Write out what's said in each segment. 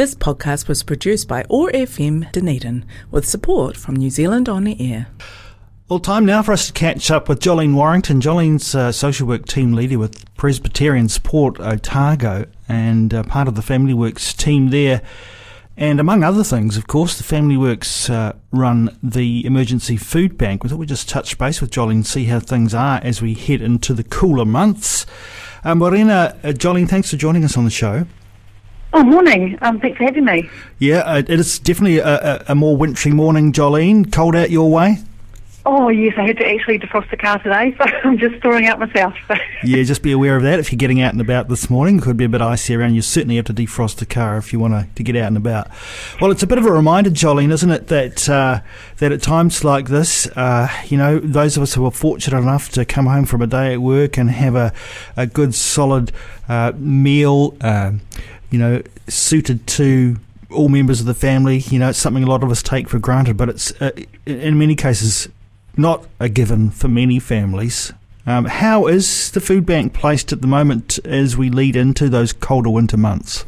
This podcast was produced by OAR FM Dunedin with support from New Zealand On the Air. Well, time now for us to catch up with Jollene Warrington. Jollene's uh, social work team leader with Presbyterian Support Otago and uh, part of the Family Works team there. And among other things, of course, the Family Works uh, run the emergency food bank. We thought we'd just touch base with Jollene, see how things are as we head into the cooler months. Um, Morena, uh, Jollene, thanks for joining us on the show. Oh, morning. Um, thanks for having me. Yeah, uh, it is definitely a, a, more wintry morning, Jollene. Cold out your way? Oh, yes, I had to actually defrost the car today, so I'm just storing out myself. yeah, just be aware of that. If you're getting out and about this morning, it could be a bit icy around. You certainly have to defrost the car if you want to, to get out and about. Well, it's a bit of a reminder, Jollene, isn't it, that uh, that at times like this, uh, you know, those of us who are fortunate enough to come home from a day at work and have a, a good, solid uh, meal, uh, you know, suited to all members of the family. You know, it's something a lot of us take for granted, but it's uh, in many cases not a given for many families. Um, how is the food bank placed at the moment as we lead into those colder winter months?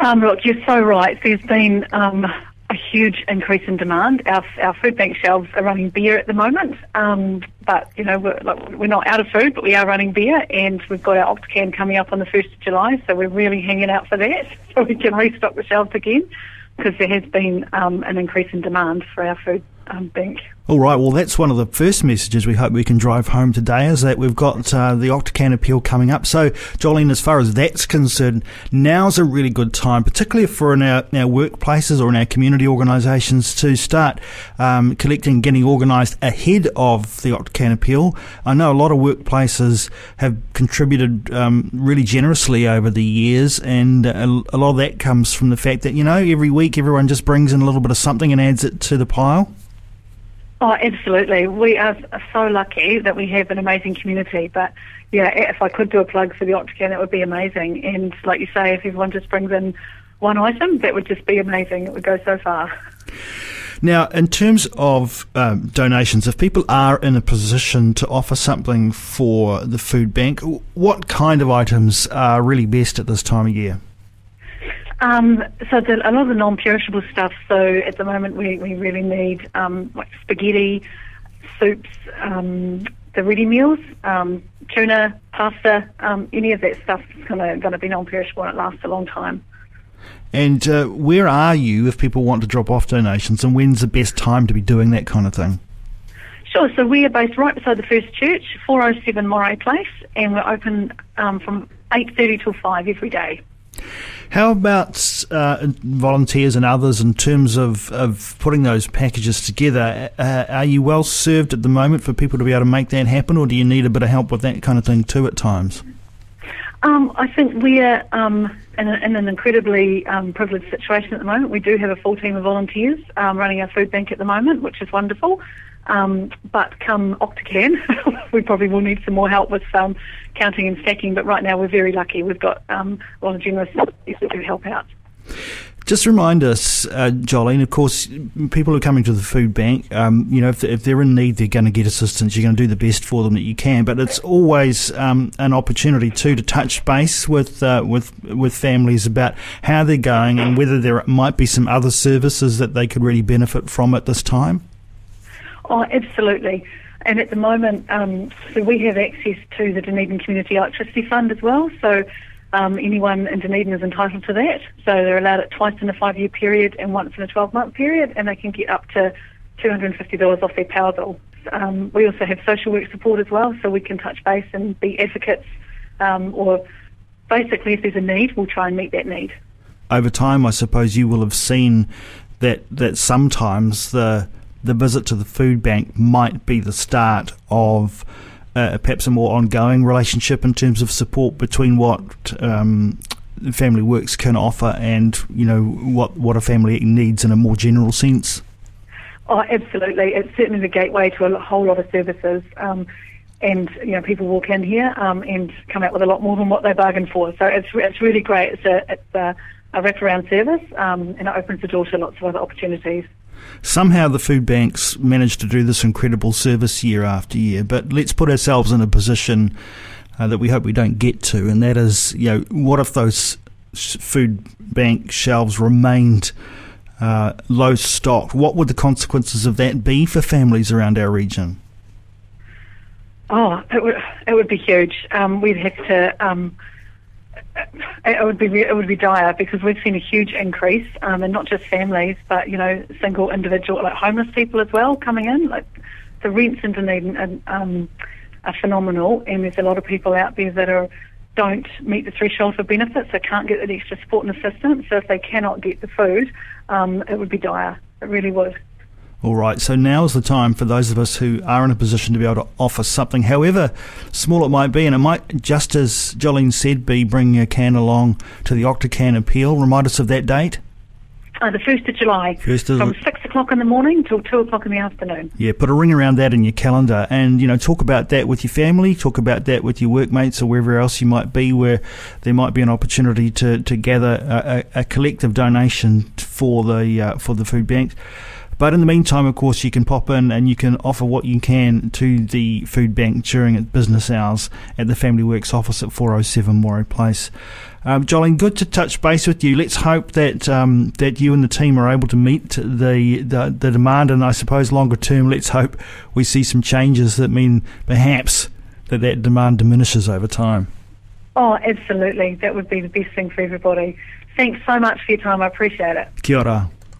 Um, look, you're so right. There's been um, a huge increase in demand. Our, our food bank shelves are running bare at the moment, um, but you know we're, like, we're not out of food, but we are running bare, and we've got our Octacan coming up on the first of July, so we're really hanging out for that, so we can restock the shelves again because there has been um, an increase in demand for our food um, bank. All right, well, that's one of the first messages we hope we can drive home today is that we've got uh, the Octacan appeal coming up. So, Jollene, as far as that's concerned, now's a really good time, particularly for in our, in our workplaces or in our community organisations, to start um, collecting, getting organised ahead of the Octacan appeal. I know a lot of workplaces have contributed um, really generously over the years, and a, a lot of that comes from the fact that, you know, every week everyone just brings in a little bit of something and adds it to the pile. Oh, absolutely. We are so lucky that we have an amazing community. But yeah, if I could do a plug for the Octacan, that would be amazing. And like you say, if everyone just brings in one item, that would just be amazing. It would go so far. Now, in terms of um, donations, if people are in a position to offer something for the food bank, what kind of items are really best at this time of year? Um, so the, a lot of the non-perishable stuff. So at the moment, we, we really need um, like spaghetti, soups, um, the ready meals, um, tuna, pasta, um, any of that stuff is going to be non-perishable and it lasts a long time. And uh, where are you if people want to drop off donations, and when's the best time to be doing that kind of thing? Sure. So we are based right beside the First Church, 407 Moray Place, and we're open um, from 8.30 till 5 every day. How about uh, volunteers and others in terms of, of putting those packages together? Uh, are you well served at the moment for people to be able to make that happen, or do you need a bit of help with that kind of thing too at times? Um, I think we're um, in, a, in, an incredibly um, privileged situation at the moment. We do have a full team of volunteers um, running our food bank at the moment, which is wonderful. Um, but come Octacan, we probably will need some more help with counting and stacking. But right now, we're very lucky. We've got um, a lot of generous people who help out. Just remind us, uh, Jollene, of course, people who are coming to the food bank, um, you know, if, if, they're in need, they're going to get assistance. You're going to do the best for them that you can. But it's always um, an opportunity, too, to touch base with, uh, with, with families about how they're going and whether there might be some other services that they could really benefit from at this time. Oh, absolutely. And at the moment, um, so we have access to the Dunedin Community Electricity Fund as well. So um, anyone in Dunedin is entitled to that. So they're allowed it twice in a five-year period and once in a 12-month period, and they can get up to $250 off their power bill. Um, we also have social work support as well, so we can touch base and be advocates, um, or basically, if there's a need, we'll try and meet that need. Over time, I suppose you will have seen that that sometimes the the visit to the food bank might be the start of uh, perhaps a more ongoing relationship in terms of support between what um, Family Works can offer and you know what what a family needs in a more general sense. Oh, absolutely! It's certainly the gateway to a whole lot of services. Um, and you know people walk in here um, and come out with a lot more than what they bargained for. So it's it's really great. It's a it's a, a wraparound service um, and it opens the door to lots of other opportunities. Somehow the food banks manage to do this incredible service year after year, but let's put ourselves in a position uh, that we hope we don't get to, and that is, you know, what if those food bank shelves remained uh, low stocked, what would the consequences of that be for families around our region? Oh, it would it would be huge. Um, we'd have to. Um, it would be it would be dire because we've seen a huge increase, um, and not just families, but you know, single individual like homeless people as well coming in. Like the rents in Dunedin are, um, are phenomenal, and there's a lot of people out there that are don't meet the threshold for benefits, so can't get the extra support and assistance. So if they cannot get the food, um, it would be dire. It really would. All right, so now is the time for those of us who are in a position to be able to offer something, however small it might be, and it might, just as Jollene said, be bringing a can along to the Octacan appeal. Remind us of that date. Uh, the 1st of July. First of from 6 o'clock in the morning till 2 o'clock in the afternoon. Yeah, put a ring around that in your calendar and, you know, talk about that with your family, talk about that with your workmates or wherever else you might be where there might be an opportunity to, to gather a, a, a collective donation for the, uh, for the food banks. But in the meantime, of course, you can pop in and you can offer what you can to the food bank during its business hours at the Family Works office at 407 Moray Place. Um, Jollene, good to touch base with you. Let's hope that um, that you and the team are able to meet the, the, the demand, and I suppose longer term, let's hope we see some changes that mean perhaps that that demand diminishes over time. Oh, absolutely. That would be the best thing for everybody. Thanks so much for your time. I appreciate it. Kia ora.